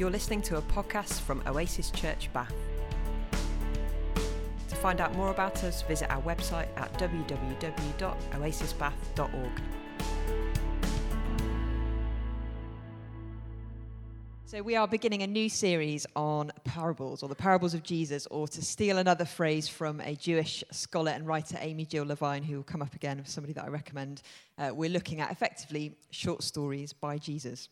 You're listening to a podcast from Oasis Church Bath. To find out more about us, visit our website at www.oasisbath.org. So, we are beginning a new series on parables, or the parables of Jesus, or to steal another phrase from a Jewish scholar and writer, Amy Jill Levine, who will come up again, somebody that I recommend. Uh, we're looking at effectively short stories by Jesus.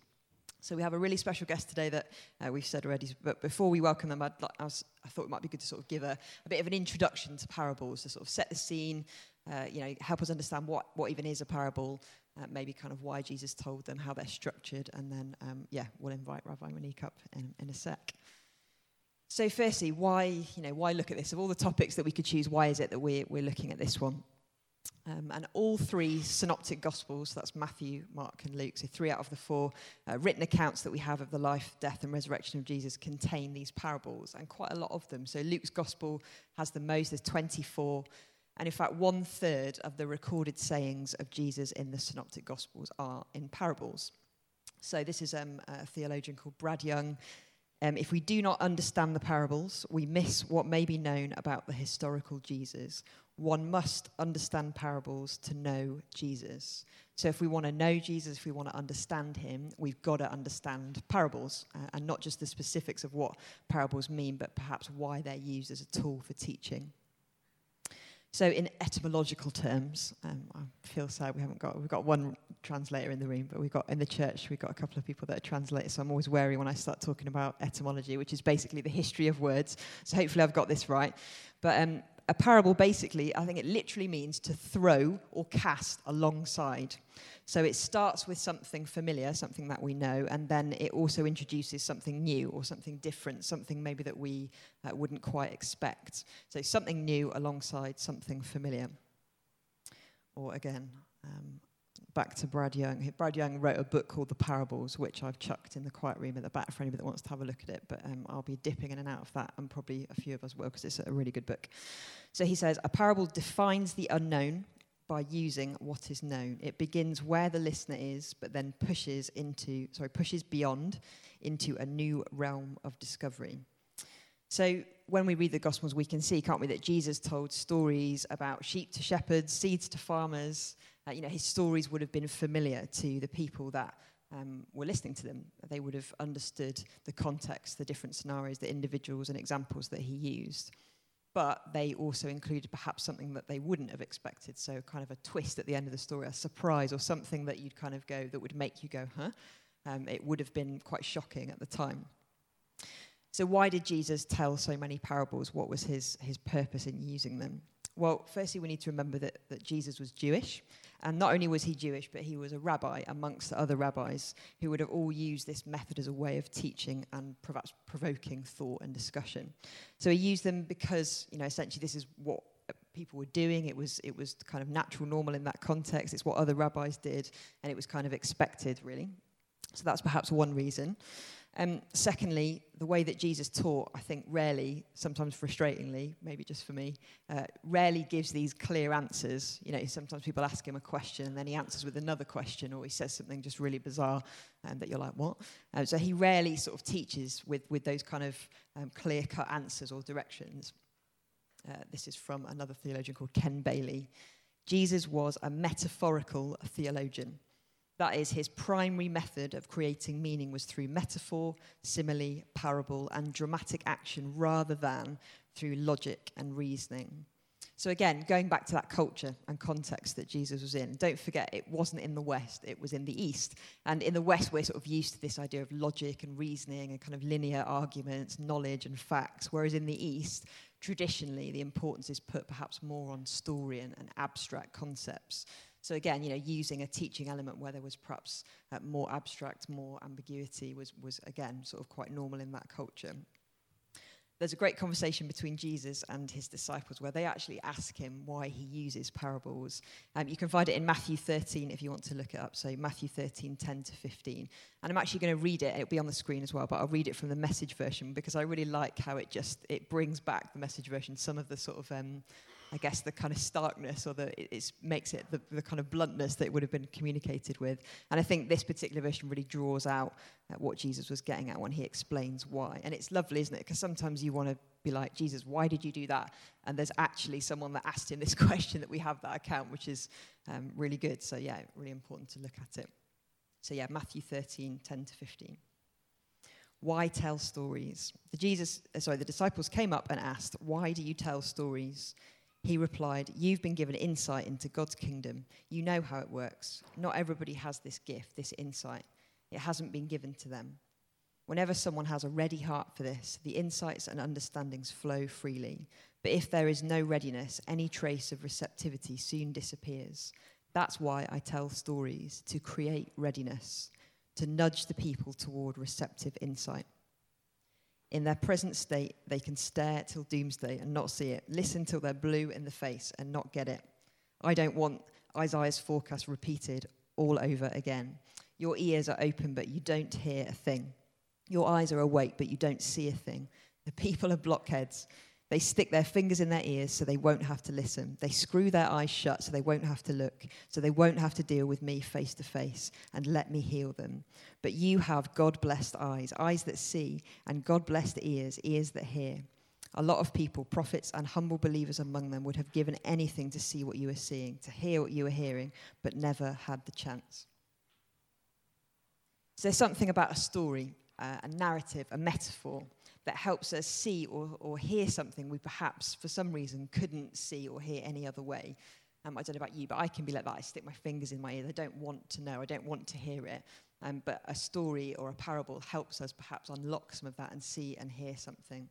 So we have a really special guest today that uh, we've said already. But before we welcome them, I'd, I, was, I, thought it might be good to sort of give a, a, bit of an introduction to parables to sort of set the scene, uh, you know, help us understand what, what even is a parable, uh, maybe kind of why Jesus told them, how they're structured, and then, um, yeah, we'll invite Rabbi Monique up in, in a sec. So, firstly, why, you know, why look at this? Of all the topics that we could choose, why is it that we're, we're looking at this one? Um, and all three synoptic gospels, that's Matthew, Mark, and Luke, so three out of the four uh, written accounts that we have of the life, death, and resurrection of Jesus contain these parables, and quite a lot of them. So Luke's gospel has the most, there's 24. And in fact, one third of the recorded sayings of Jesus in the synoptic gospels are in parables. So this is um, a theologian called Brad Young. Um, if we do not understand the parables, we miss what may be known about the historical Jesus one must understand parables to know Jesus. So, if we want to know Jesus, if we want to understand him, we've got to understand parables uh, and not just the specifics of what parables mean, but perhaps why they're used as a tool for teaching. So, in etymological terms, um, I feel sad we haven't got we've got one translator in the room, but we've got in the church we've got a couple of people that are translators. So I'm always wary when I start talking about etymology, which is basically the history of words. So hopefully I've got this right. But um, a parable basically, I think it literally means to throw or cast alongside. So it starts with something familiar, something that we know, and then it also introduces something new or something different, something maybe that we uh, wouldn't quite expect. So something new alongside something familiar. Or again, um, back to Brad Young. Brad Young wrote a book called The Parables, which I've chucked in the quiet room at the back for anybody that wants to have a look at it. But um, I'll be dipping in and out of that, and probably a few of us will, because it's a really good book. So he says, A parable defines the unknown by using what is known. It begins where the listener is, but then pushes into, sorry, pushes beyond into a new realm of discovery. So when we read the Gospels, we can see, can't we, that Jesus told stories about sheep to shepherds, seeds to farmers, uh, you know, his stories would have been familiar to the people that um, were listening to them. They would have understood the context, the different scenarios, the individuals and examples that he used. But they also included perhaps something that they wouldn't have expected. So, kind of a twist at the end of the story, a surprise, or something that you'd kind of go, that would make you go, huh? Um, it would have been quite shocking at the time. So, why did Jesus tell so many parables? What was his, his purpose in using them? Well, firstly, we need to remember that, that Jesus was Jewish. And not only was he Jewish, but he was a rabbi amongst the other rabbis who would have all used this method as a way of teaching and perhaps provoking thought and discussion. So he used them because, you know, essentially this is what people were doing. It was, it was kind of natural, normal in that context. It's what other rabbis did, and it was kind of expected, really. So that's perhaps one reason. Um, secondly, the way that Jesus taught, I think, rarely, sometimes frustratingly, maybe just for me, uh, rarely gives these clear answers. You know, sometimes people ask him a question and then he answers with another question, or he says something just really bizarre um, that you're like, what? Uh, so he rarely sort of teaches with, with those kind of um, clear cut answers or directions. Uh, this is from another theologian called Ken Bailey. Jesus was a metaphorical theologian. That is, his primary method of creating meaning was through metaphor, simile, parable, and dramatic action rather than through logic and reasoning. So, again, going back to that culture and context that Jesus was in, don't forget it wasn't in the West, it was in the East. And in the West, we're sort of used to this idea of logic and reasoning and kind of linear arguments, knowledge and facts. Whereas in the East, traditionally, the importance is put perhaps more on story and, and abstract concepts. So again, you know, using a teaching element where there was perhaps uh, more abstract, more ambiguity was, was again sort of quite normal in that culture. There's a great conversation between Jesus and his disciples where they actually ask him why he uses parables. Um, you can find it in Matthew 13 if you want to look it up. So Matthew 13, 10 to 15. And I'm actually going to read it. It'll be on the screen as well, but I'll read it from the message version because I really like how it just, it brings back the message version, some of the sort of um, I guess, the kind of starkness or the it makes it the, the kind of bluntness that it would have been communicated with. And I think this particular version really draws out what Jesus was getting at when he explains why. And it's lovely, isn't it? Because sometimes you want to be like, Jesus, why did you do that? And there's actually someone that asked him this question that we have that account, which is um, really good. So, yeah, really important to look at it. So, yeah, Matthew 13, 10 to 15. Why tell stories? The Jesus, uh, sorry, the disciples came up and asked, Why do you tell stories? He replied, You've been given insight into God's kingdom. You know how it works. Not everybody has this gift, this insight. It hasn't been given to them. Whenever someone has a ready heart for this, the insights and understandings flow freely. But if there is no readiness, any trace of receptivity soon disappears. That's why I tell stories, to create readiness, to nudge the people toward receptive insight. In their present state, they can stare till doomsday and not see it, listen till they're blue in the face and not get it. I don't want Isaiah's forecast repeated all over again. Your ears are open, but you don't hear a thing. Your eyes are awake, but you don't see a thing. The people are blockheads. They stick their fingers in their ears so they won't have to listen. They screw their eyes shut so they won't have to look, so they won't have to deal with me face to face and let me heal them. But you have God blessed eyes, eyes that see, and God blessed ears, ears that hear. A lot of people, prophets and humble believers among them, would have given anything to see what you were seeing, to hear what you were hearing, but never had the chance. So there's something about a story, uh, a narrative, a metaphor that helps us see or, or hear something we perhaps, for some reason, couldn't see or hear any other way. Um, I don't know about you, but I can be like that. I stick my fingers in my ears. I don't want to know. I don't want to hear it. Um, but a story or a parable helps us perhaps unlock some of that and see and hear something.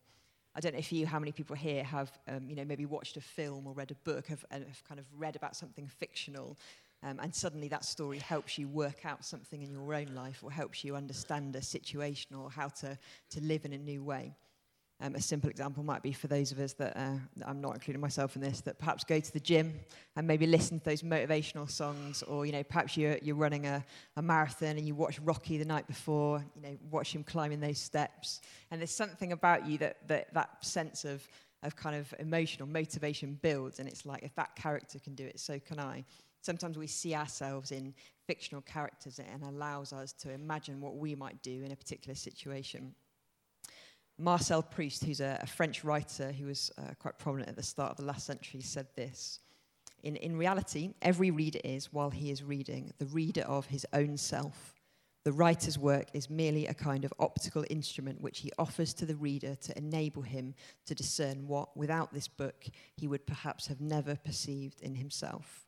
I don't know if you, how many people here have, um, you know, maybe watched a film or read a book, have, have kind of read about something fictional, um, and suddenly that story helps you work out something in your own life or helps you understand a situation or how to, to live in a new way. Um, a simple example might be for those of us that uh, I'm not including myself in this, that perhaps go to the gym and maybe listen to those motivational songs, or you know perhaps you're, you're running a, a marathon and you watch Rocky the night before, you know watch him climbing those steps, and there's something about you that that, that sense of of kind of emotional motivation builds, and it's like if that character can do it, so can I. Sometimes we see ourselves in fictional characters and allows us to imagine what we might do in a particular situation. Marcel Proust, who's a, a French writer who was uh, quite prominent at the start of the last century, said this in, in reality, every reader is, while he is reading, the reader of his own self. The writer's work is merely a kind of optical instrument which he offers to the reader to enable him to discern what, without this book, he would perhaps have never perceived in himself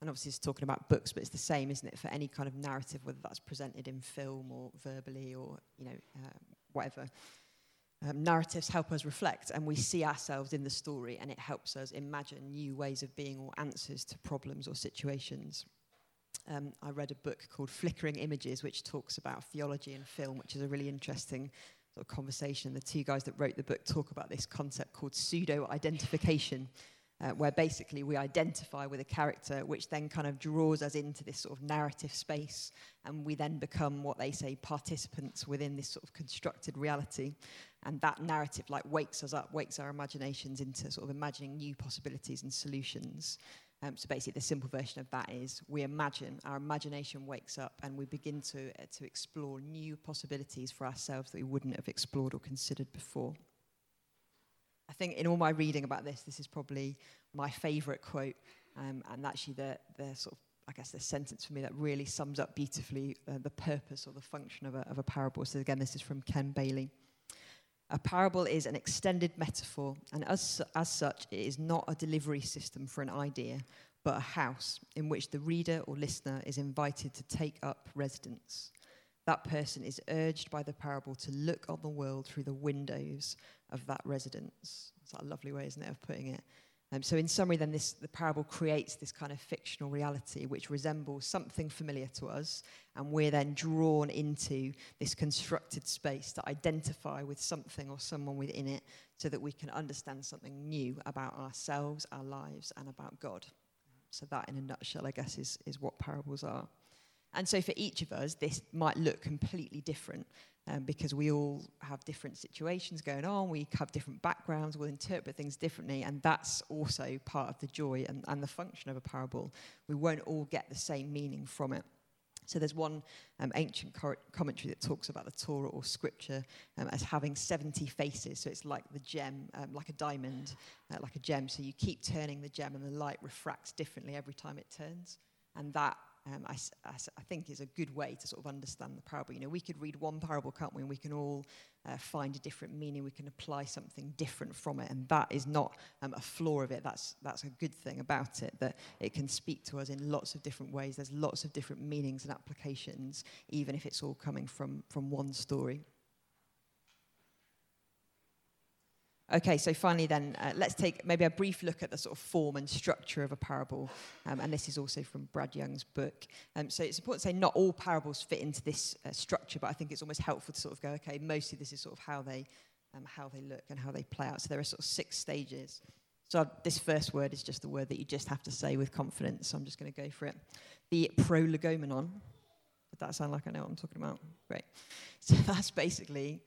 and obviously it's talking about books, but it's the same, isn't it, for any kind of narrative, whether that's presented in film or verbally or, you know, uh, whatever. Um, narratives help us reflect and we see ourselves in the story and it helps us imagine new ways of being or answers to problems or situations. Um, I read a book called Flickering Images, which talks about theology and film, which is a really interesting sort of conversation. The two guys that wrote the book talk about this concept called pseudo identification, uh, where basically we identify with a character, which then kind of draws us into this sort of narrative space, and we then become what they say participants within this sort of constructed reality. And that narrative like wakes us up, wakes our imaginations into sort of imagining new possibilities and solutions. Um, so basically, the simple version of that is we imagine, our imagination wakes up, and we begin to, uh, to explore new possibilities for ourselves that we wouldn't have explored or considered before. I think in all my reading about this, this is probably my favourite quote, um, and actually the, the sort of, I guess, the sentence for me that really sums up beautifully uh, the purpose or the function of a, of a parable. So again, this is from Ken Bailey. A parable is an extended metaphor, and as, as such, it is not a delivery system for an idea, but a house in which the reader or listener is invited to take up residence that person is urged by the parable to look on the world through the windows of that residence. It's a lovely way, isn't it, of putting it? Um, so, in summary, then, this, the parable creates this kind of fictional reality which resembles something familiar to us, and we're then drawn into this constructed space to identify with something or someone within it so that we can understand something new about ourselves, our lives, and about God. So, that in a nutshell, I guess, is, is what parables are. And so for each of us, this might look completely different. um, because we all have different situations going on, we have different backgrounds, we'll interpret things differently, and that's also part of the joy and, and the function of a parable. We won't all get the same meaning from it. So there's one um, ancient cor- commentary that talks about the Torah or scripture um, as having 70 faces. So it's like the gem, um, like a diamond, uh, like a gem. So you keep turning the gem and the light refracts differently every time it turns. And that um, I, I, I, think is a good way to sort of understand the parable. You know, we could read one parable, can't we? And we can all uh, find a different meaning. We can apply something different from it, and that is not um, a flaw of it. That's that's a good thing about it that it can speak to us in lots of different ways. There's lots of different meanings and applications, even if it's all coming from from one story. Okay, so finally, then, uh, let's take maybe a brief look at the sort of form and structure of a parable. Um, and this is also from Brad Young's book. Um, so it's important to say not all parables fit into this uh, structure, but I think it's almost helpful to sort of go, okay, mostly this is sort of how they, um, how they look and how they play out. So there are sort of six stages. So this first word is just the word that you just have to say with confidence. So I'm just going to go for it. The prolegomenon. Does that sound like I know what I'm talking about? Great. So that's basically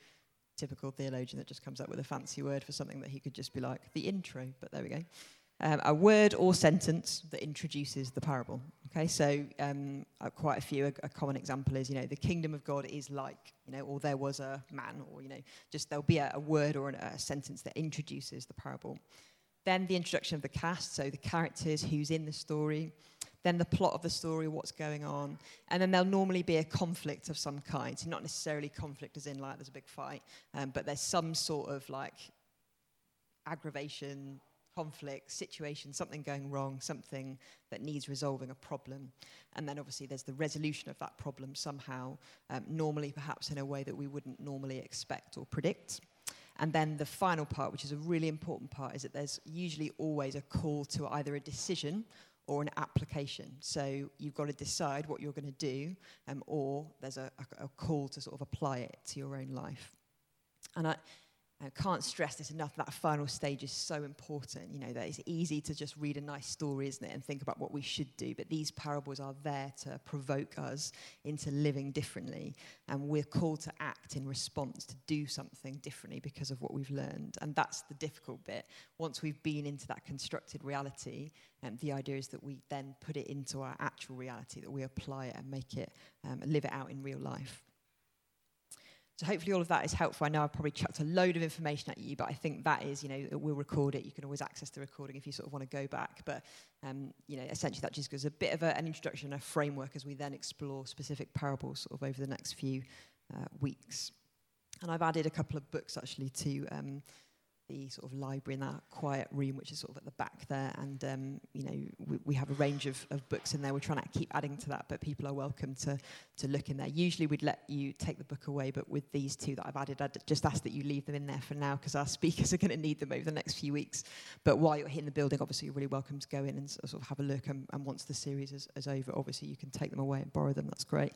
typical theologian that just comes up with a fancy word for something that he could just be like the intro, but there we go. Um, a word or sentence that introduces the parable. Okay, so um, uh, quite a few. A, a, common example is, you know, the kingdom of God is like, you know, or there was a man, or you know, just there'll be a, a word or an, a sentence that introduces the parable. Then the introduction of the cast, so the characters, who's in the story then the plot of the story, what's going on, and then there'll normally be a conflict of some kind. So not necessarily conflict as in like there's a big fight, um, but there's some sort of like aggravation, conflict, situation, something going wrong, something that needs resolving, a problem. And then obviously there's the resolution of that problem somehow, um, normally perhaps in a way that we wouldn't normally expect or predict. And then the final part, which is a really important part, is that there's usually always a call to either a decision or an application. So you've got to decide what you're going to do, um, or there's a, a, a, call to sort of apply it to your own life. And I, I can't stress this enough. That final stage is so important. You know, that it's easy to just read a nice story, isn't it, and think about what we should do. But these parables are there to provoke us into living differently. And we're called to act in response, to do something differently because of what we've learned. And that's the difficult bit. Once we've been into that constructed reality, um, the idea is that we then put it into our actual reality, that we apply it and make it, um, live it out in real life. So hopefully all of that is helpful. I know I've probably chucked a load of information at you, but I think that is, you know, we'll record it. You can always access the recording if you sort of want to go back. But, um, you know, essentially that just gives a bit of a, an introduction, and a framework as we then explore specific parables sort of over the next few uh, weeks. And I've added a couple of books actually to um, the sort of library in that quiet room, which is sort of at the back there. And, um, you know, we, we, have a range of, of books in there. We're trying to keep adding to that, but people are welcome to, to look in there. Usually we'd let you take the book away, but with these two that I've added, I'd just ask that you leave them in there for now because our speakers are going to need them over the next few weeks. But while you're in the building, obviously you're really welcome to go in and sort of have a look. And, and once the series is, is over, obviously you can take them away and borrow them. That's great.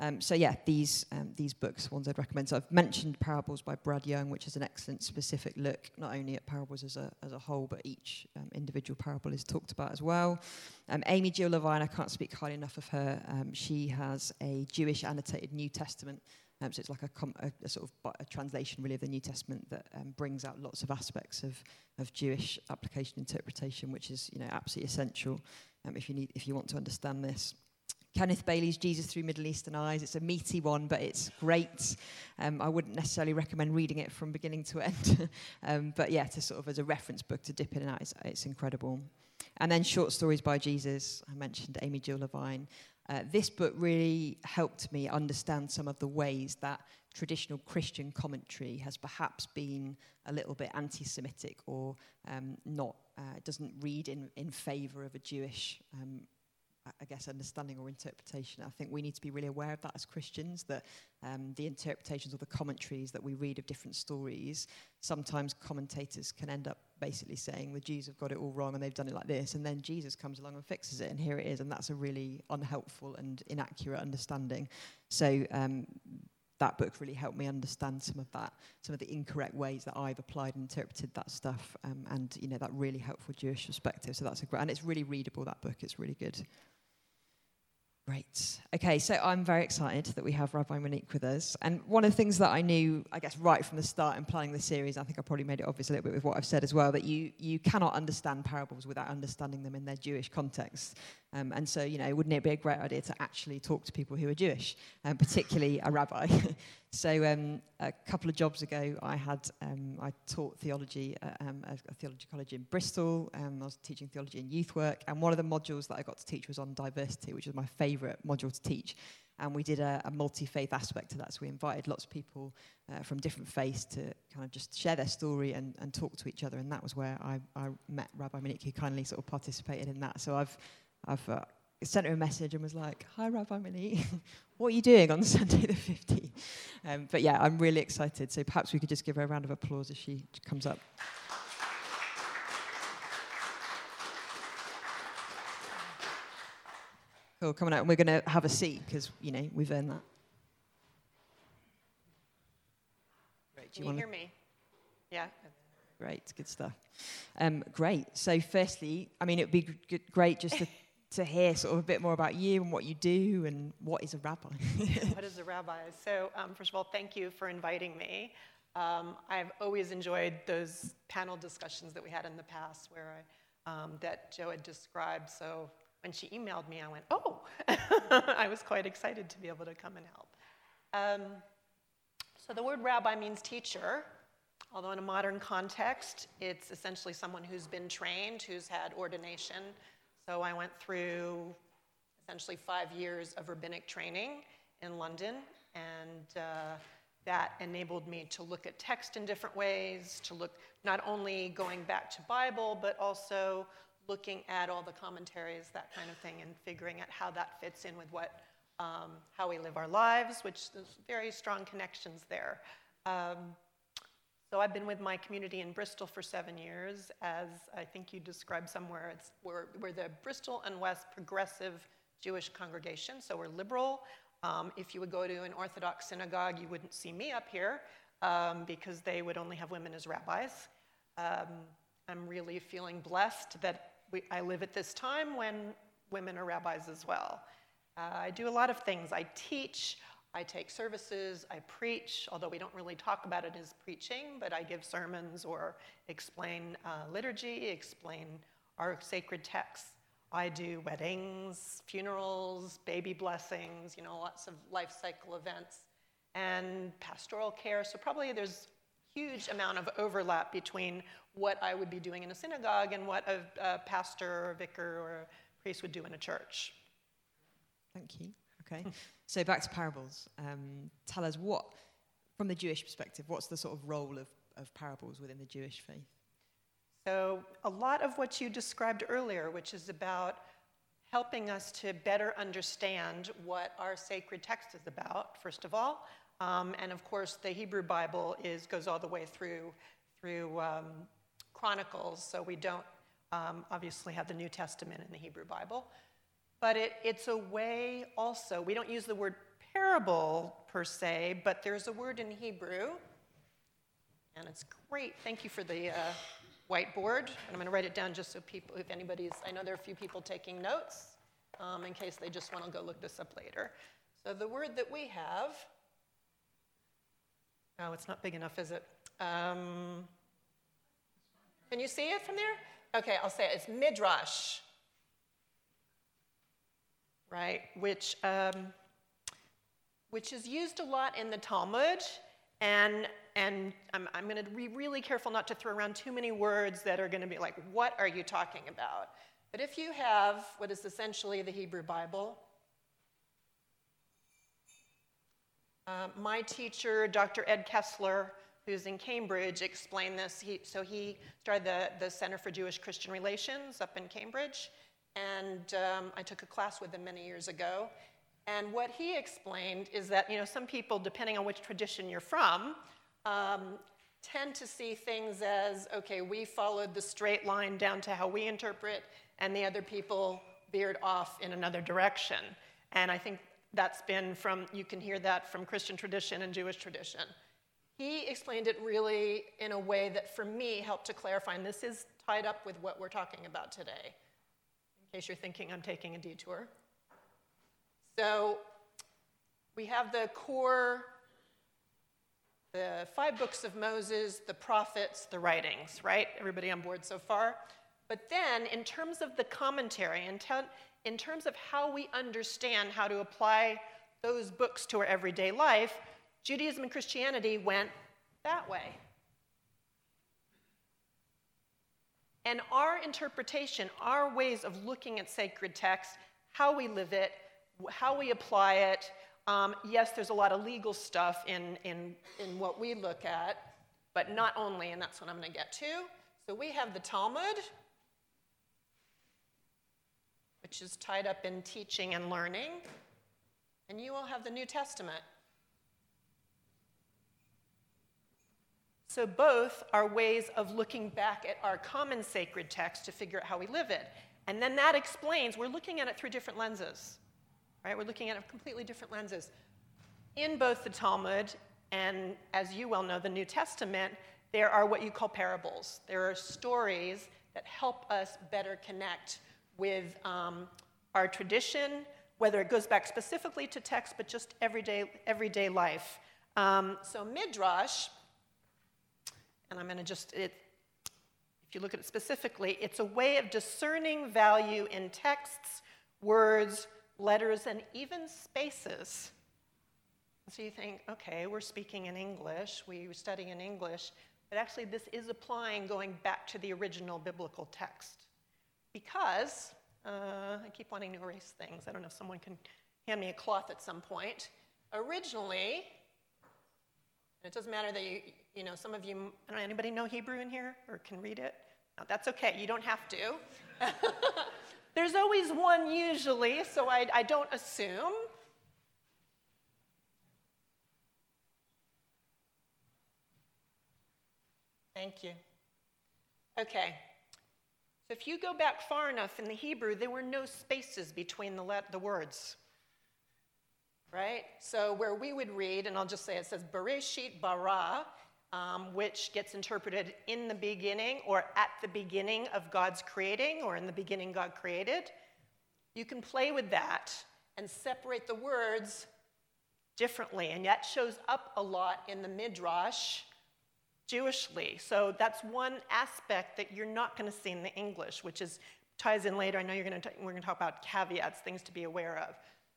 Um, so yeah, these um, these books, ones I'd recommend. So I've mentioned Parables by Brad Young, which is an excellent specific look not only at parables as a as a whole, but each um, individual parable is talked about as well. Um, Amy Jill Levine, I can't speak highly enough of her. Um, she has a Jewish annotated New Testament. Um, so it's like a, com- a, a, sort of a translation, really, of the New Testament that brings out lots of aspects of, of Jewish application interpretation, which is you know absolutely essential if you need if you want to understand this. Kenneth Bailey's Jesus Through Middle Eastern Eyes. It's a meaty one, but it's great. Um, I wouldn't necessarily recommend reading it from beginning to end, um, but yeah, to sort of as a reference book to dip in and out, it's, it's incredible. And then short stories by Jesus. I mentioned Amy Jill Levine. Uh, this book really helped me understand some of the ways that traditional Christian commentary has perhaps been a little bit anti Semitic or um, not, uh, doesn't read in, in favor of a Jewish um, I guess, understanding or interpretation. I think we need to be really aware of that as Christians, that um, the interpretations or the commentaries that we read of different stories, sometimes commentators can end up basically saying the Jews have got it all wrong and they've done it like this, and then Jesus comes along and fixes it, and here it is, and that's a really unhelpful and inaccurate understanding. So um, that book really helped me understand some of that, some of the incorrect ways that I've applied and interpreted that stuff, um, and you know that really helpful Jewish perspective. So that's a great, and it's really readable. That book, it's really good. Great. Okay, so I'm very excited that we have Rabbi Monique with us. And one of the things that I knew, I guess, right from the start in planning the series, I think I probably made it obvious a little bit with what I've said as well, that you, you cannot understand parables without understanding them in their Jewish context. Um, and so, you know, wouldn't it be a great idea to actually talk to people who are Jewish, um, particularly a rabbi? so, um, a couple of jobs ago, I had um, I taught theology at um, a, a, theology college in Bristol. Um, I was teaching theology in youth work, and one of the modules that I got to teach was on diversity, which was my favourite module to teach. And we did a, a multi faith aspect to that. So we invited lots of people uh, from different faiths to kind of just share their story and, and talk to each other. And that was where I, I met Rabbi Monique, who kindly sort of participated in that. So I've I've uh, sent her a message and was like, Hi, Rabbi Mini, what are you doing on Sunday the 15th? Um, but yeah, I'm really excited. So perhaps we could just give her a round of applause as she comes up. Cool, coming out. And we're going to have a seat because, you know, we've earned that. Great. Do you, Can you hear me? Yeah. Great, good stuff. Um, great. So, firstly, I mean, it would be g- great just to to hear sort of a bit more about you and what you do and what is a rabbi. what is a rabbi? So, um, first of all, thank you for inviting me. Um, I've always enjoyed those panel discussions that we had in the past where I, um, that Jo had described. So when she emailed me, I went, oh, I was quite excited to be able to come and help. Um, so the word rabbi means teacher. Although in a modern context, it's essentially someone who's been trained, who's had ordination, so I went through essentially five years of rabbinic training in London, and uh, that enabled me to look at text in different ways, to look not only going back to Bible, but also looking at all the commentaries, that kind of thing, and figuring out how that fits in with what, um, how we live our lives, which there's very strong connections there. Um, so I've been with my community in Bristol for seven years, as I think you described somewhere. It's, we're, we're the Bristol and West Progressive Jewish congregation, so we're liberal. Um, if you would go to an Orthodox synagogue, you wouldn't see me up here um, because they would only have women as rabbis. Um, I'm really feeling blessed that we, I live at this time when women are rabbis as well. Uh, I do a lot of things. I teach. I take services, I preach, although we don't really talk about it as preaching, but I give sermons or explain uh, liturgy, explain our sacred texts. I do weddings, funerals, baby blessings, you know, lots of life cycle events, and pastoral care. So probably there's huge amount of overlap between what I would be doing in a synagogue and what a, a pastor or a vicar or a priest would do in a church. Thank you. Okay. So back to parables. Um, tell us what, from the Jewish perspective, what's the sort of role of, of parables within the Jewish faith? So a lot of what you described earlier, which is about helping us to better understand what our sacred text is about, first of all. Um, and of course, the Hebrew Bible is, goes all the way through, through um, Chronicles, so we don't um, obviously have the New Testament in the Hebrew Bible but it, it's a way also, we don't use the word parable per se, but there's a word in Hebrew, and it's great. Thank you for the uh, whiteboard. And I'm going to write it down just so people, if anybody's, I know there are a few people taking notes um, in case they just want to go look this up later. So the word that we have, oh, it's not big enough, is it? Um, can you see it from there? Okay, I'll say it. It's midrash right? Which, um, which is used a lot in the Talmud. And, and I'm, I'm going to be really careful not to throw around too many words that are going to be like, what are you talking about? But if you have what is essentially the Hebrew Bible, uh, my teacher, Dr. Ed Kessler, who's in Cambridge, explained this. He, so he started the, the Center for Jewish Christian Relations up in Cambridge. And um, I took a class with him many years ago. And what he explained is that, you know, some people, depending on which tradition you're from, um, tend to see things as, okay, we followed the straight line down to how we interpret, and the other people veered off in another direction. And I think that's been from, you can hear that from Christian tradition and Jewish tradition. He explained it really in a way that for me helped to clarify, and this is tied up with what we're talking about today case you're thinking I'm taking a detour. So we have the core, the five books of Moses, the prophets, the writings, right? Everybody on board so far? But then, in terms of the commentary, in, in terms of how we understand how to apply those books to our everyday life, Judaism and Christianity went that way. And our interpretation, our ways of looking at sacred text, how we live it, how we apply it, um, yes, there's a lot of legal stuff in, in, in what we look at, but not only, and that's what I'm going to get to. So we have the Talmud, which is tied up in teaching and learning, and you will have the New Testament. So, both are ways of looking back at our common sacred text to figure out how we live it. And then that explains, we're looking at it through different lenses, right? We're looking at it completely different lenses. In both the Talmud and, as you well know, the New Testament, there are what you call parables. There are stories that help us better connect with um, our tradition, whether it goes back specifically to text, but just everyday, everyday life. Um, so, Midrash and I'm going to just, it, if you look at it specifically, it's a way of discerning value in texts, words, letters, and even spaces. So you think, okay, we're speaking in English, we study in English, but actually this is applying going back to the original biblical text. Because, uh, I keep wanting to erase things. I don't know if someone can hand me a cloth at some point. Originally, it doesn't matter that you, you know, some of you, I don't know, anybody know Hebrew in here or can read it? No, that's okay, you don't have to. There's always one usually, so I, I don't assume. Thank you. Okay. So if you go back far enough in the Hebrew, there were no spaces between the, let, the words right? So where we would read, and I'll just say it says Bereshit bara, um, which gets interpreted in the beginning or at the beginning of God's creating or in the beginning God created. You can play with that and separate the words differently, and that shows up a lot in the Midrash Jewishly. So that's one aspect that you're not going to see in the English, which is ties in later. I know you're going to we're going to talk about caveats, things to be aware of.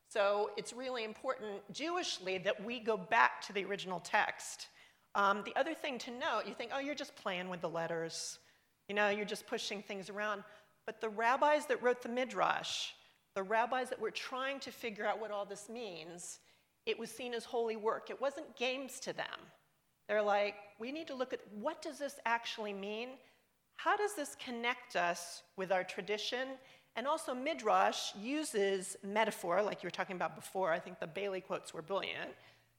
So it's really important Jewishly that we go back to the original text. Um, the other thing to note, you think, oh, you're just playing with the letters. You know, you're just pushing things around. But the rabbis that wrote the Midrash, the rabbis that were trying to figure out what all this means, it was seen as holy work. It wasn't games to them. They're like, we need to look at what does this actually mean? How does this connect us with our tradition and also, Midrash uses metaphor, like you were talking about before. I think the Bailey quotes were brilliant,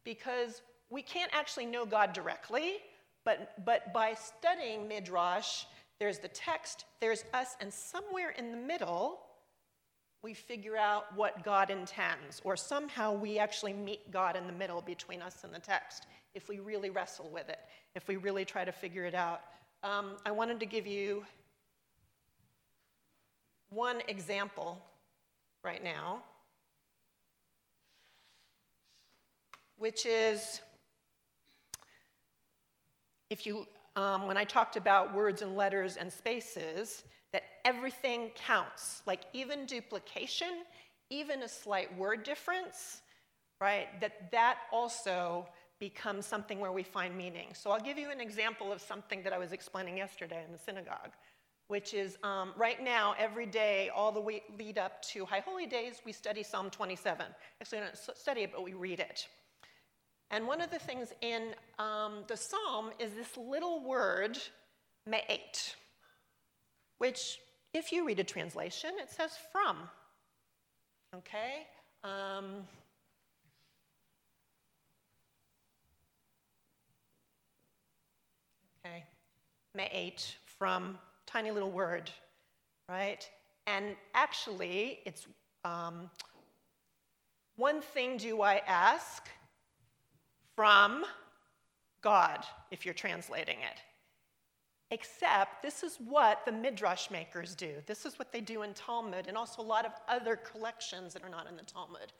because we can't actually know God directly, but, but by studying Midrash, there's the text, there's us, and somewhere in the middle, we figure out what God intends, or somehow we actually meet God in the middle between us and the text if we really wrestle with it, if we really try to figure it out. Um, I wanted to give you one example right now, which is if you, um, when I talked about words and letters and spaces, that everything counts, like even duplication, even a slight word difference, right? That that also becomes something where we find meaning. So I'll give you an example of something that I was explaining yesterday in the synagogue which is um, right now, every day, all the way lead up to High Holy Days, we study Psalm 27. Actually, we don't study it, but we read it. And one of the things in um, the psalm is this little word, me'et, which, if you read a translation, it says from. Okay? Um, okay. Me'et, from tiny little word, right? And actually, it's um, one thing do I ask from God, if you're translating it. Except this is what the Midrash makers do. This is what they do in Talmud and also a lot of other collections that are not in the Talmud.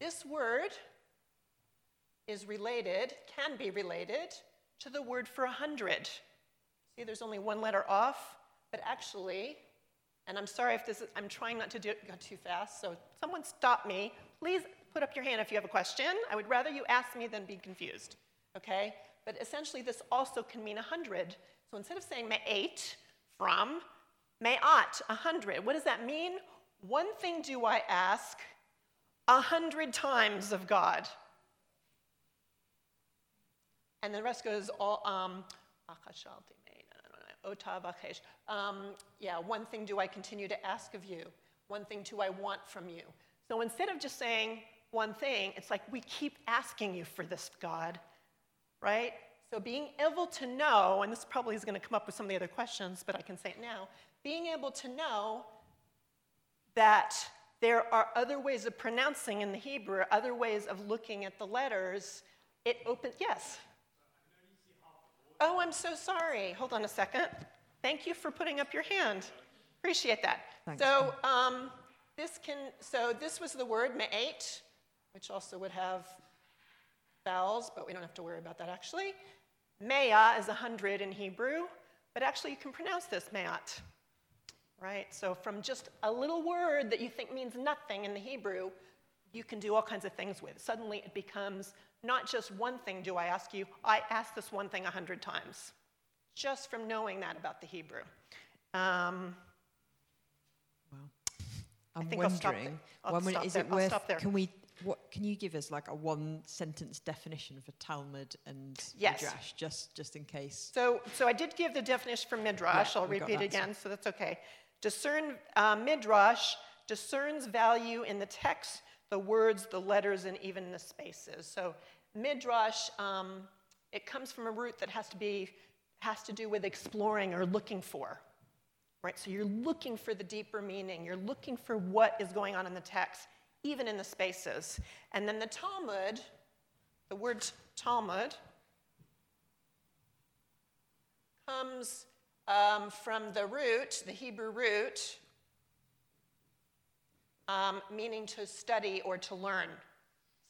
This word is related, can be related, to the word for a 100. See, there's only one letter off, but actually, and I'm sorry if this is, I'm trying not to do go too fast, so someone stop me. Please put up your hand if you have a question. I would rather you ask me than be confused, okay? But essentially, this also can mean 100. So instead of saying eight from, me'at, 100, what does that mean? One thing do I ask a hundred times of God. And the rest goes all, um, um, yeah, one thing do I continue to ask of you? One thing do I want from you? So instead of just saying one thing, it's like we keep asking you for this, God, right? So being able to know, and this probably is going to come up with some of the other questions, but I can say it now being able to know that there are other ways of pronouncing in the Hebrew, other ways of looking at the letters. It opens, yes. Oh, I'm so sorry. Hold on a second. Thank you for putting up your hand. Appreciate that. Thanks. So um, this can. So this was the word me'et, which also would have vowels, but we don't have to worry about that actually. Mea is a hundred in Hebrew, but actually you can pronounce this me'at. Right? So from just a little word that you think means nothing in the Hebrew, you can do all kinds of things with. Suddenly it becomes not just one thing do I ask you, I ask this one thing a hundred times, just from knowing that about the Hebrew. Um, well, I'm wondering, one, is it worth, can we, what, can you give us like a one sentence definition for Talmud and yes. Midrash, just, just in case? So, so I did give the definition for Midrash, yeah, I'll repeat it again, so that's okay. Discern, uh, Midrash discerns value in the text the words, the letters, and even the spaces. So midrash, um, it comes from a root that has to be has to do with exploring or looking for. Right? So you're looking for the deeper meaning. You're looking for what is going on in the text, even in the spaces. And then the Talmud, the word Talmud, comes um, from the root, the Hebrew root, um, meaning to study or to learn.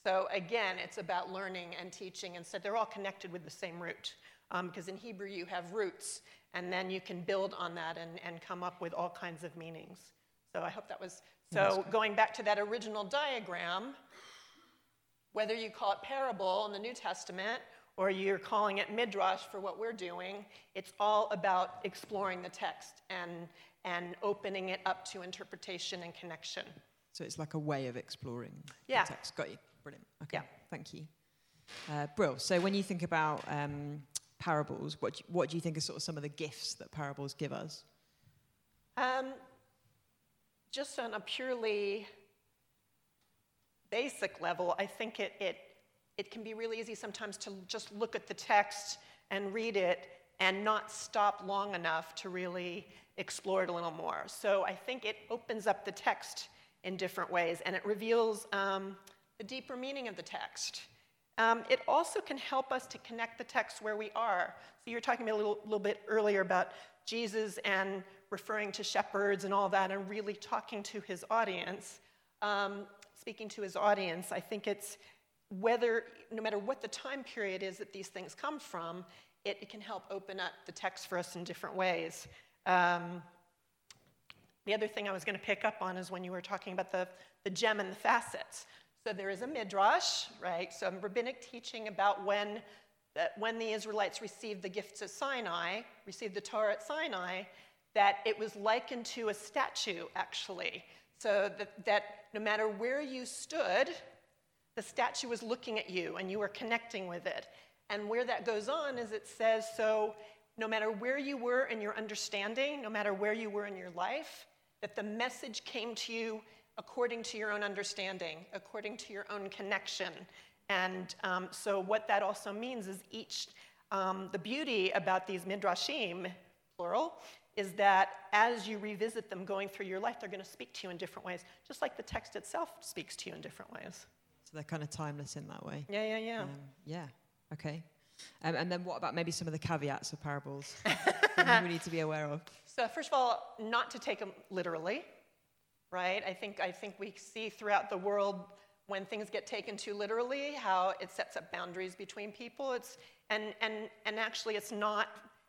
So again, it's about learning and teaching, and so they're all connected with the same root. Because um, in Hebrew, you have roots, and then you can build on that and, and come up with all kinds of meanings. So I hope that was. So going back to that original diagram, whether you call it parable in the New Testament or you're calling it midrash for what we're doing, it's all about exploring the text and, and opening it up to interpretation and connection. So it's like a way of exploring yeah. the text. Got you. Brilliant. Okay. Yeah. Thank you. Uh, Brill. So when you think about um, parables, what do, you, what do you think are sort of some of the gifts that parables give us? Um, just on a purely basic level, I think it, it, it can be really easy sometimes to just look at the text and read it and not stop long enough to really explore it a little more. So I think it opens up the text in different ways and it reveals um, the deeper meaning of the text. Um, it also can help us to connect the text where we are. So you were talking a little, little bit earlier about Jesus and referring to shepherds and all that and really talking to his audience. Um, speaking to his audience, I think it's whether, no matter what the time period is that these things come from, it, it can help open up the text for us in different ways. Um, the other thing I was going to pick up on is when you were talking about the, the gem and the facets. So there is a midrash, right? So rabbinic teaching about when, that when the Israelites received the gifts at Sinai, received the Torah at Sinai, that it was likened to a statue, actually. So that, that no matter where you stood, the statue was looking at you and you were connecting with it. And where that goes on is it says, so no matter where you were in your understanding, no matter where you were in your life, that the message came to you according to your own understanding, according to your own connection. And um, so, what that also means is each, um, the beauty about these midrashim, plural, is that as you revisit them going through your life, they're going to speak to you in different ways, just like the text itself speaks to you in different ways. So they're kind of timeless in that way. Yeah, yeah, yeah. Um, yeah, okay. Um, and then what about maybe some of the caveats of parables we need to be aware of? So, first of all, not to take them literally right? I think, I think we see throughout the world when things get taken too literally, how it sets up boundaries between people. It's, and, and, and actually, it's not,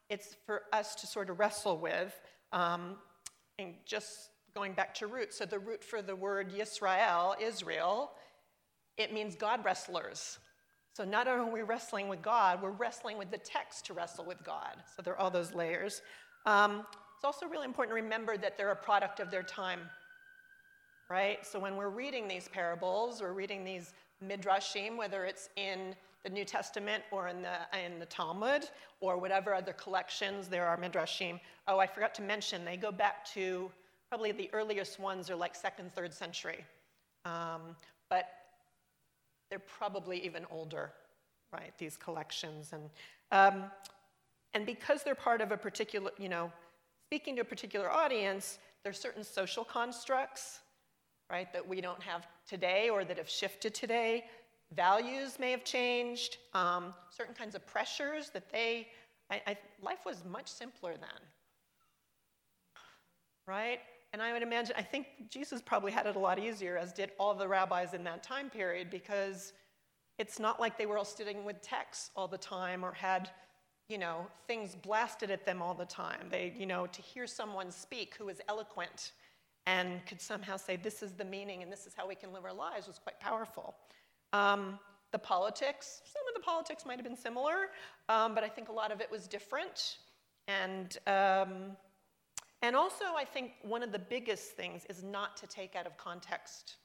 it's for us to sort of wrestle with. Um, and just going back to root, so the root for the word Yisrael, Israel, it means God wrestlers. So not only are we wrestling with God, we're wrestling with the text to wrestle with God. So there are all those layers. Um, it's also really important to remember that they're a product of their time, right? So when we're reading these parables, we're reading these midrashim, whether it's in the New Testament or in the, in the Talmud or whatever other collections there are midrashim. Oh, I forgot to mention, they go back to probably the earliest ones are like second, third century. Um, but they're probably even older, right, these collections. And, um, and because they're part of a particular, you know, speaking to a particular audience, there's certain social constructs, right, that we don't have today or that have shifted today. Values may have changed, um, certain kinds of pressures that they, I, I, life was much simpler then, right? And I would imagine, I think Jesus probably had it a lot easier, as did all the rabbis in that time period, because it's not like they were all sitting with texts all the time or had, you know, things blasted at them all the time. They, you know, to hear someone speak who was eloquent and could somehow say, this is the meaning and this is how we can live our lives was quite powerful. Um, the politics, some of the politics might have been similar, um, but I think a lot of it was different. And, um, and also, I think one of the biggest things is not to take out of context,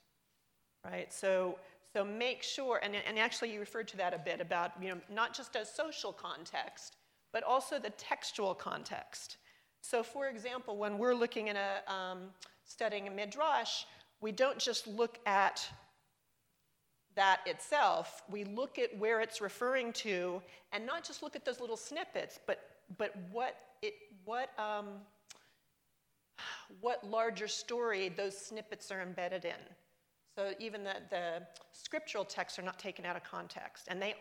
right? So, so make sure, and, and actually you referred to that a bit about, you know, not just a social context, but also the textual context. So for example, when we're looking at a, um, studying a midrash, we don't just look at that itself, we look at where it's referring to, and not just look at those little snippets, but, but what, it, what, um, what larger story those snippets are embedded in. So even the, the scriptural texts are not taken out of context. And they,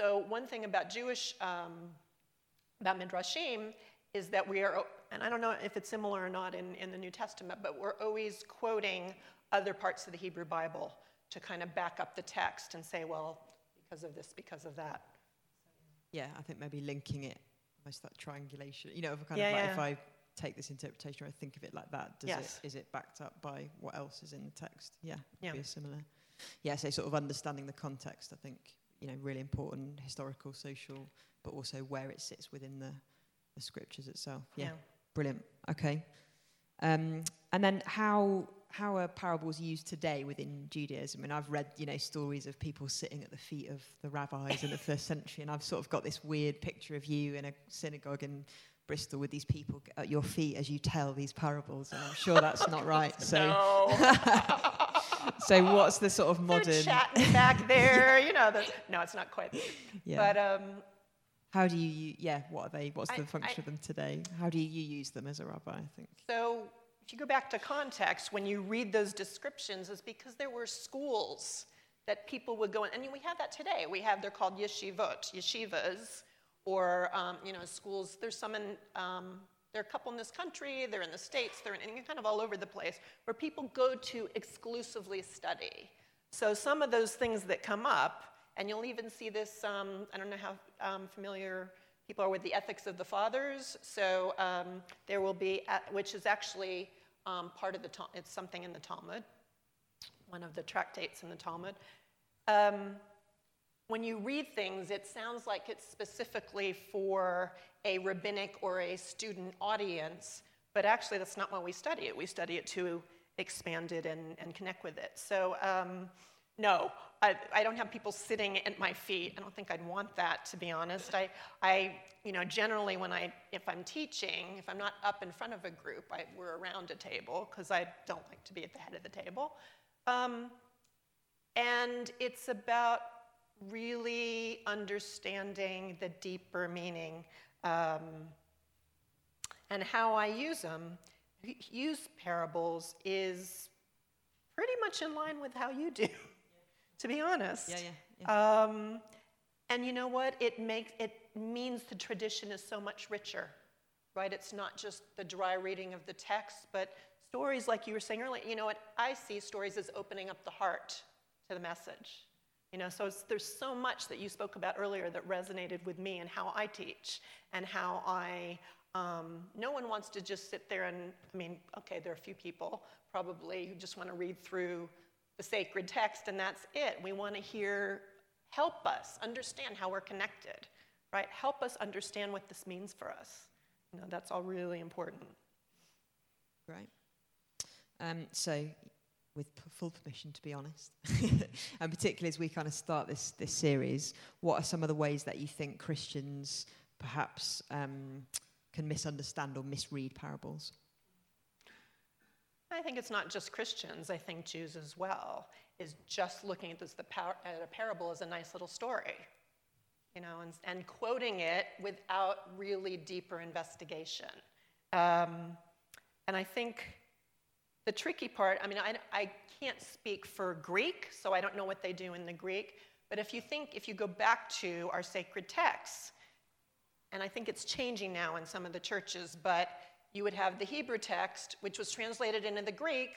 so one thing about Jewish, um, about Midrashim, is that we are, and I don't know if it's similar or not in, in the New Testament, but we're always quoting other parts of the Hebrew Bible to kind of back up the text and say, well, because of this, because of that. Yeah, I think maybe linking it, almost that triangulation. You know, kind yeah, of like yeah. if I take this interpretation or I think of it like that, does Yes. it is it backed up by what else is in the text? Yeah, Yeah. be similar. Yeah, so sort of understanding the context, I think, you know, really important, historical, social, but also where it sits within the, the scriptures itself. Yeah, brilliant. Okay. Um, and then how how are parables used today within Judaism? I And I've read, you know, stories of people sitting at the feet of the rabbis in the first century, and I've sort of got this weird picture of you in a synagogue in Bristol with these people at your feet as you tell these parables, and I'm sure that's not right. So, so what's the sort of They're modern? chatting back there, you know. The, no, it's not quite. Yeah. But um, How do you? Yeah. What are they? What's I- the function I- of them today? How do you use them as a rabbi? I think. so if you go back to context, when you read those descriptions, it's because there were schools that people would go in, and we have that today. We have they're called yeshivot, yeshivas, or um, you know schools. There's some in. Um, there are a couple in this country. They're in the states. They're in, kind of all over the place where people go to exclusively study. So some of those things that come up, and you'll even see this. Um, I don't know how um, familiar people are with the ethics of the fathers. So um, there will be, at, which is actually um, part of the. It's something in the Talmud, one of the tractates in the Talmud. Um, when you read things, it sounds like it's specifically for a rabbinic or a student audience, but actually that's not why we study it. We study it to expand it and, and connect with it. So, um, no, I, I don't have people sitting at my feet. I don't think I'd want that, to be honest. I, I, you know, generally when I, if I'm teaching, if I'm not up in front of a group, I, we're around a table because I don't like to be at the head of the table. Um, and it's about really understanding the deeper meaning um, and how I use them. Use parables is pretty much in line with how you do, to be honest. Yeah, yeah, yeah. Um, and you know what? It makes it means the tradition is so much richer, right? It's not just the dry reading of the text, but stories like you were saying earlier. You know what? I see stories as opening up the heart to the message. You know, so there's so much that you spoke about earlier that resonated with me and how I teach and how I. Um, no one wants to just sit there and, I mean, okay, there are a few people probably who just want to read through the sacred text and that's it. We want to hear, help us understand how we're connected, right? Help us understand what this means for us. You know, that's all really important. Right. Um, so with full permission, to be honest, and particularly as we kind of start this this series, what are some of the ways that you think Christians perhaps um, can misunderstand or misread parables? I think it's not just Christians. I think Jews as well is just looking at this the par- at a parable as a nice little story, you know, and, and quoting it without really deeper investigation. Um, and I think the tricky part, I mean, I, I can't speak for Greek, so I don't know what they do in the Greek. But if you think, if you go back to our sacred texts, and I think it's changing now in some of the churches, but you would have the Hebrew text, which was translated into the Greek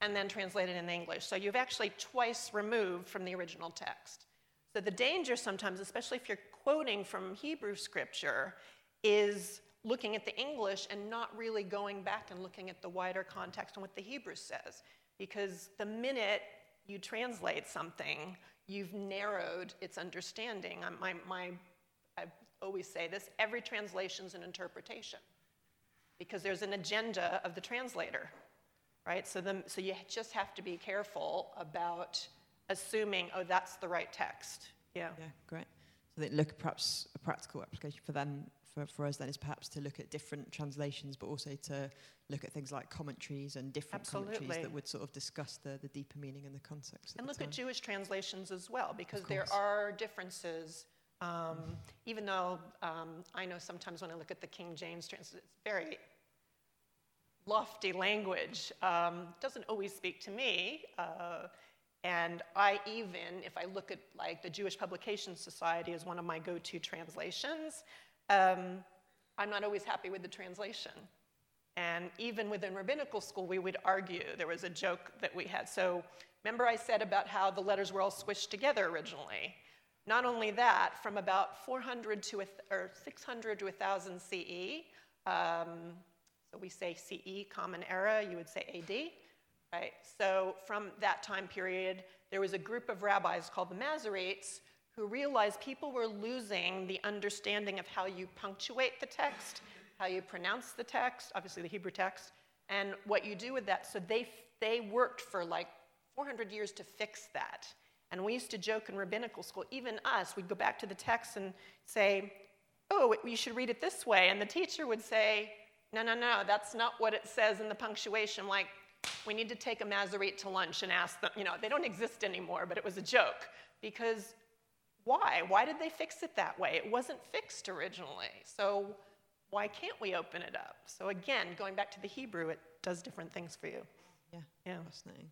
and then translated in English. So you've actually twice removed from the original text. So the danger sometimes, especially if you're quoting from Hebrew scripture, is looking at the English and not really going back and looking at the wider context and what the Hebrew says. Because the minute you translate something, you've narrowed its understanding. My, my, I always say this every translation is an interpretation because there's an agenda of the translator, right? So, the, so you just have to be careful about assuming, oh, that's the right text. Yeah. Yeah, great. So that look perhaps a practical application for them for, for us then is perhaps to look at different translations, but also to look at things like commentaries and different Absolutely. commentaries that would sort of discuss the, the deeper meaning and the context. And look time. at Jewish translations as well, because there are differences. Um, even though um, I know sometimes when I look at the King James translation, it's very lofty language. Um, doesn't always speak to me. Uh, and I even, if I look at like the Jewish Publication Society as one of my go-to translations, um, I'm not always happy with the translation. And even within rabbinical school, we would argue. There was a joke that we had. So, remember, I said about how the letters were all squished together originally. Not only that, from about 400 to a or 600 to 1000 CE, um, so we say CE, Common Era, you would say AD, right? So, from that time period, there was a group of rabbis called the Masoretes who realized people were losing the understanding of how you punctuate the text, how you pronounce the text, obviously the Hebrew text, and what you do with that. So they, they worked for like 400 years to fix that. And we used to joke in rabbinical school, even us, we'd go back to the text and say, oh, you should read it this way. And the teacher would say, no, no, no, that's not what it says in the punctuation. Like, we need to take a Masorete to lunch and ask them, you know, they don't exist anymore, but it was a joke because why? Why did they fix it that way? It wasn't fixed originally. So why can't we open it up? So again, going back to the Hebrew, it does different things for you. Yeah, Yeah. fascinating.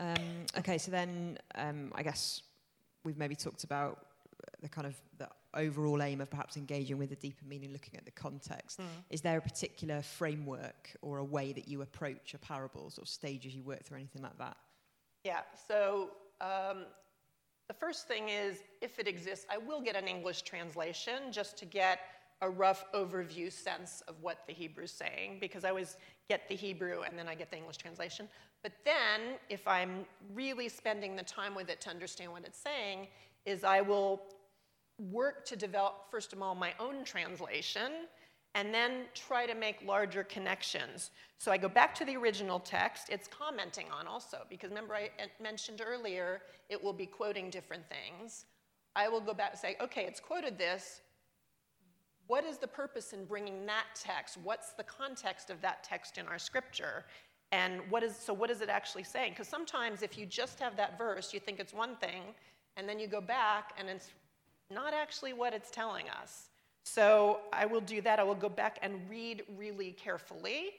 Okay. Um, okay, so then um, I guess we've maybe talked about the kind of the overall aim of perhaps engaging with the deeper meaning, looking at the context. Mm. Is there a particular framework or a way that you approach a parable, sort of stages you work through, anything like that? Yeah, so um, the first thing is if it exists, I will get an English translation just to get a rough overview sense of what the Hebrew's saying, because I always get the Hebrew and then I get the English translation. But then, if I'm really spending the time with it to understand what it's saying, is I will work to develop, first of all, my own translation, and then try to make larger connections. So I go back to the original text, it's commenting on also, because remember I mentioned earlier, it will be quoting different things. I will go back and say, okay, it's quoted this. What is the purpose in bringing that text? What's the context of that text in our scripture? And what is, so what is it actually saying? Because sometimes if you just have that verse, you think it's one thing, and then you go back and it's not actually what it's telling us. So I will do that. I will go back and read really carefully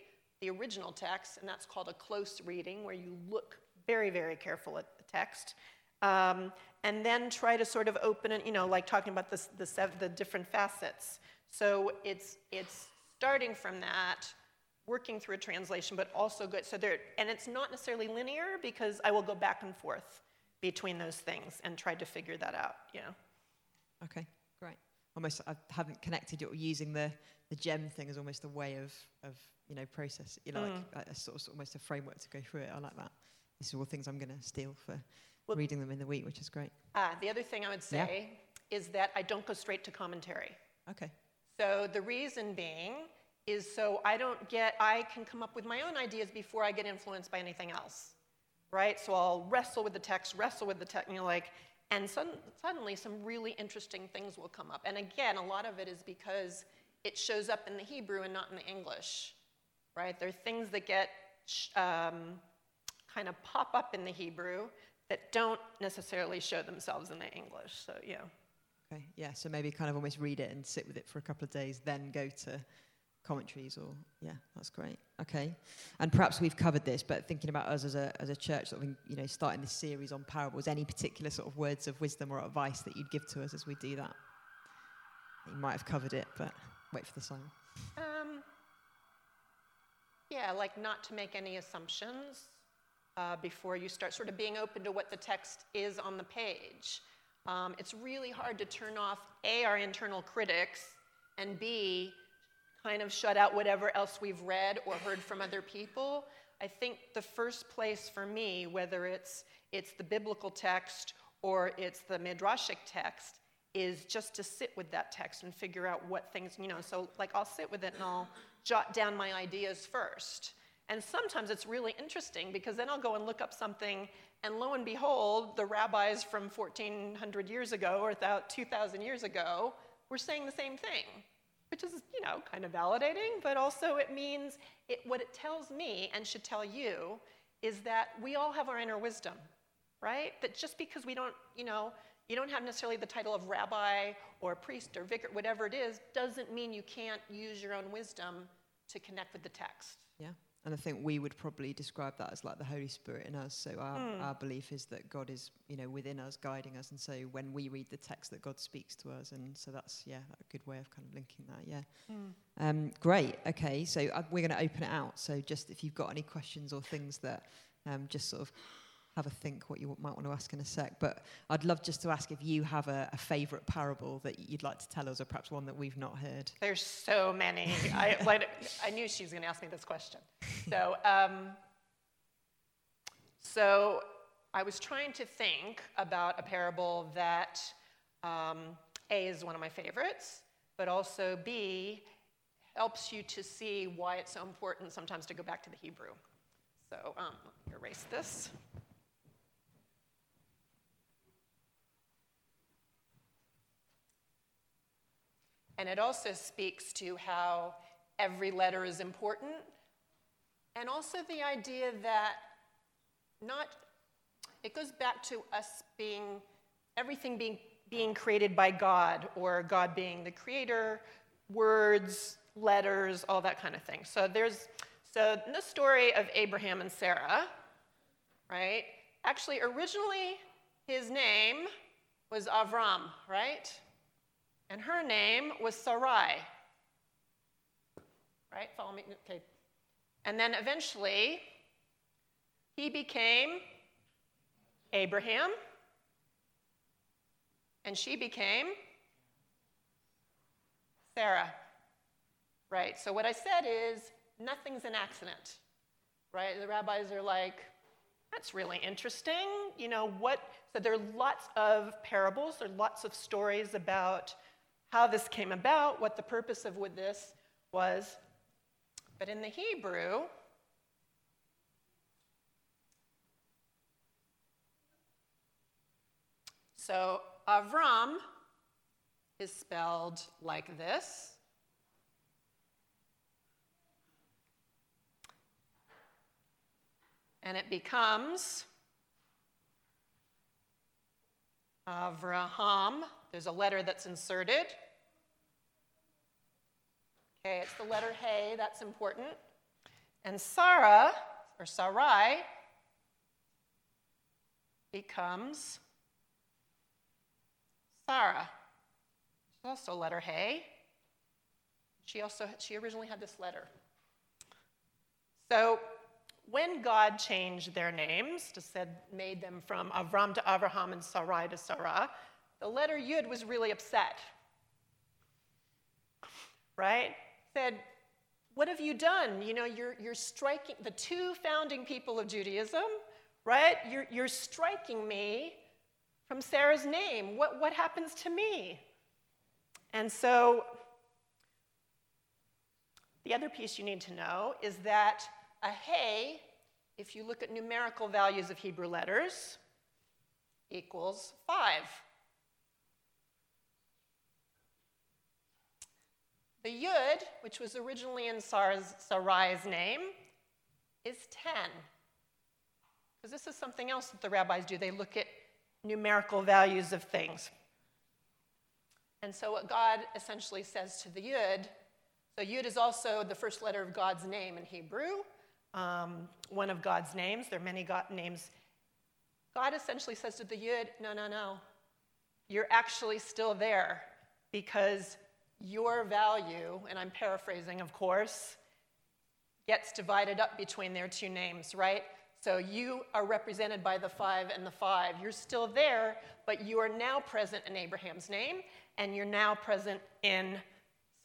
the original text, and that's called a close reading, where you look very, very careful at the text. Um, and then try to sort of open it, you know, like talking about this, the, sev- the different facets. So it's, it's starting from that, working through a translation, but also good. So there, and it's not necessarily linear because I will go back and forth between those things and try to figure that out. Yeah. Okay, great. Almost, I haven't connected it or using the, the gem thing as almost a way of, of you know, process, you know, Mm. like a, a sort of almost a framework to go through it. I like that. These are all things I'm going to steal for Well- reading them in the week, which is great. Ah, the other thing I would Yeah. say is that I don't go straight to commentary. Okay. So the reason being is so I don't get, I can come up with my own ideas before I get influenced by anything else, right? So I'll wrestle with the text, wrestle with the text, and you're like, and sudden, suddenly some really interesting things will come up. And again, a lot of it is because it shows up in the Hebrew and not in the English, right? There are things that get um, kind of pop up in the Hebrew that don't necessarily show themselves in the English. So yeah. Okay. Yeah. So maybe kind of almost read it and sit with it for a couple of days, then go to commentaries or yeah, that's great. Okay. And perhaps we've covered this, but thinking about us as a as a church, sort of you know, starting this series on parables, any particular sort of words of wisdom or advice that you'd give to us as we do that? You might have covered it, but wait for the sign. Um, yeah, like not to make any assumptions uh, before you start sort of being open to what the text is on the page. Um, it's really hard to turn off A, our internal critics, and B, kind of shut out whatever else we've read or heard from other people. I think the first place for me, whether it's, it's the biblical text or it's the midrashic text, is just to sit with that text and figure out what things, you know, so like I'll sit with it and I'll jot down my ideas first. And sometimes it's really interesting because then I'll go and look up something, and lo and behold, the rabbis from 1400 years ago or 2000 years ago were saying the same thing, which is, you know, kind of validating, but also it means it, what it tells me and should tell you is that we all have our inner wisdom, right? That just because we don't, you know, you don't have necessarily the title of rabbi or priest or vicar, whatever it is, doesn't mean you can't use your own wisdom to connect with the text. Yeah. And I think we would probably describe that as like the Holy Spirit in us. So our, our belief is that God is, you know, within us, guiding us. And so when we read the text, that God speaks to us. And so that's, yeah, a good way of kind of linking that. Yeah. Um, great. Okay. So uh, we're going to open it out. So just if you've got any questions or things that um, just sort of have a think what you might want to ask in a sec. But I'd love just to ask if you have a, a favourite parable that you'd like to tell us, or perhaps one that we've not heard. There's so many. I, like, I knew she was going to ask me this question. So, um, so I was trying to think about a parable that um, A is one of my favorites, but also B helps you to see why it's so important sometimes to go back to the Hebrew. So um, erase this. And it also speaks to how every letter is important, and also the idea that not, it goes back to us being, everything being, being created by God, or God being the creator, words, letters, all that kind of thing. So there's, so the story of Abraham and Sarah, right? Actually, originally his name was Avram, right? And her name was Sarai. Right? Follow me? Okay. And then eventually, he became Abraham, and she became Sarah. Right? So, what I said is nothing's an accident. Right? The rabbis are like, that's really interesting. You know, what? So, there are lots of parables, there are lots of stories about how this came about, what the purpose of with this was. But in the Hebrew, so Avram is spelled like this. And it becomes Avraham. There's a letter that's inserted. Okay, it's the letter Hey, that's important. And Sarah, or Sarai, becomes Sarah. She's also letter Hey. She also she originally had this letter. So when God changed their names, to said, made them from Avram to Avraham and Sarai to Sarah, the letter Yud was really upset. Right? Said, What have you done? You know, you're, you're striking the two founding people of Judaism, right? You're, you're striking me from Sarah's name. What, what happens to me? And so, the other piece you need to know is that a hey, if you look at numerical values of Hebrew letters, equals 5. The Yud, which was originally in Sar's, Sarai's name, is 10. Because this is something else that the rabbis do. They look at numerical values of things. And so, what God essentially says to the Yud, so Yud is also the first letter of God's name in Hebrew, um, one of God's names. There are many God names. God essentially says to the Yud, no, no, no. You're actually still there because your value, and I'm paraphrasing, of course, gets divided up between their two names, right? So you are represented by the five and the five. You're still there, but you are now present in Abraham's name, and you're now present in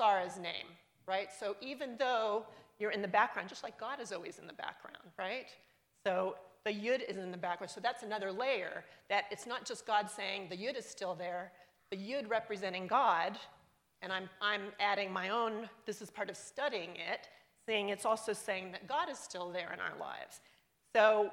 Sarah's name, right? So even though you're in the background, just like God is always in the background, right? So the yud is in the background. So that's another layer that it's not just God saying the yud is still there, the yud representing God and I'm, I'm adding my own, this is part of studying it, saying it's also saying that God is still there in our lives. So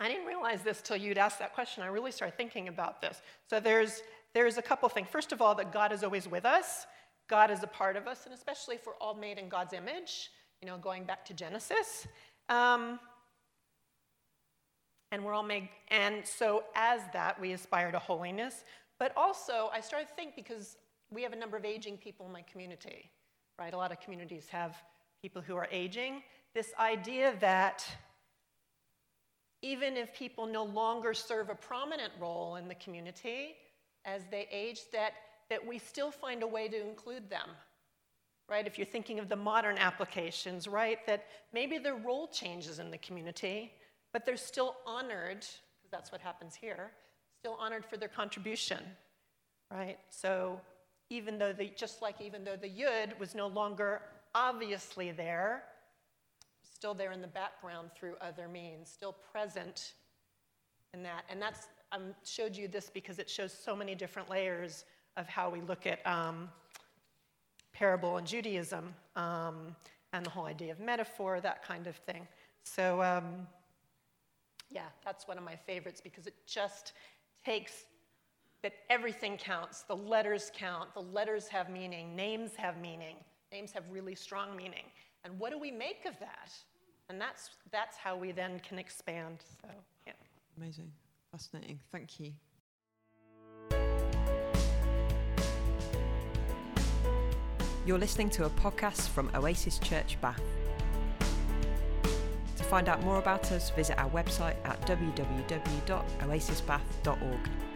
I didn't realize this till you'd asked that question. I really started thinking about this. So there's, there's a couple things. First of all, that God is always with us. God is a part of us, and especially if we're all made in God's image, you know, going back to Genesis. Um, and we're all made, and so as that, we aspire to holiness. But also, I started to think because we have a number of aging people in my community, right? A lot of communities have people who are aging. This idea that even if people no longer serve a prominent role in the community as they age, that, that we still find a way to include them, right? If you're thinking of the modern applications, right? That maybe their role changes in the community, but they're still honored, because that's what happens here, still honored for their contribution, right? So even though the, just like even though the yud was no longer obviously there, still there in the background through other means, still present in that. And that's, I showed you this because it shows so many different layers of how we look at um, parable and Judaism um, and the whole idea of metaphor, that kind of thing. So, um, yeah, that's one of my favorites because it just takes that everything counts. The letters count. The letters have meaning. Names have meaning. Names have really strong meaning. And what do we make of that? And that's, that's how we then can expand. So, yeah. Amazing. Fascinating. Thank you. You're listening to a podcast from Oasis Church Bath. To find out more about us, visit our website at www.oasisbath.org.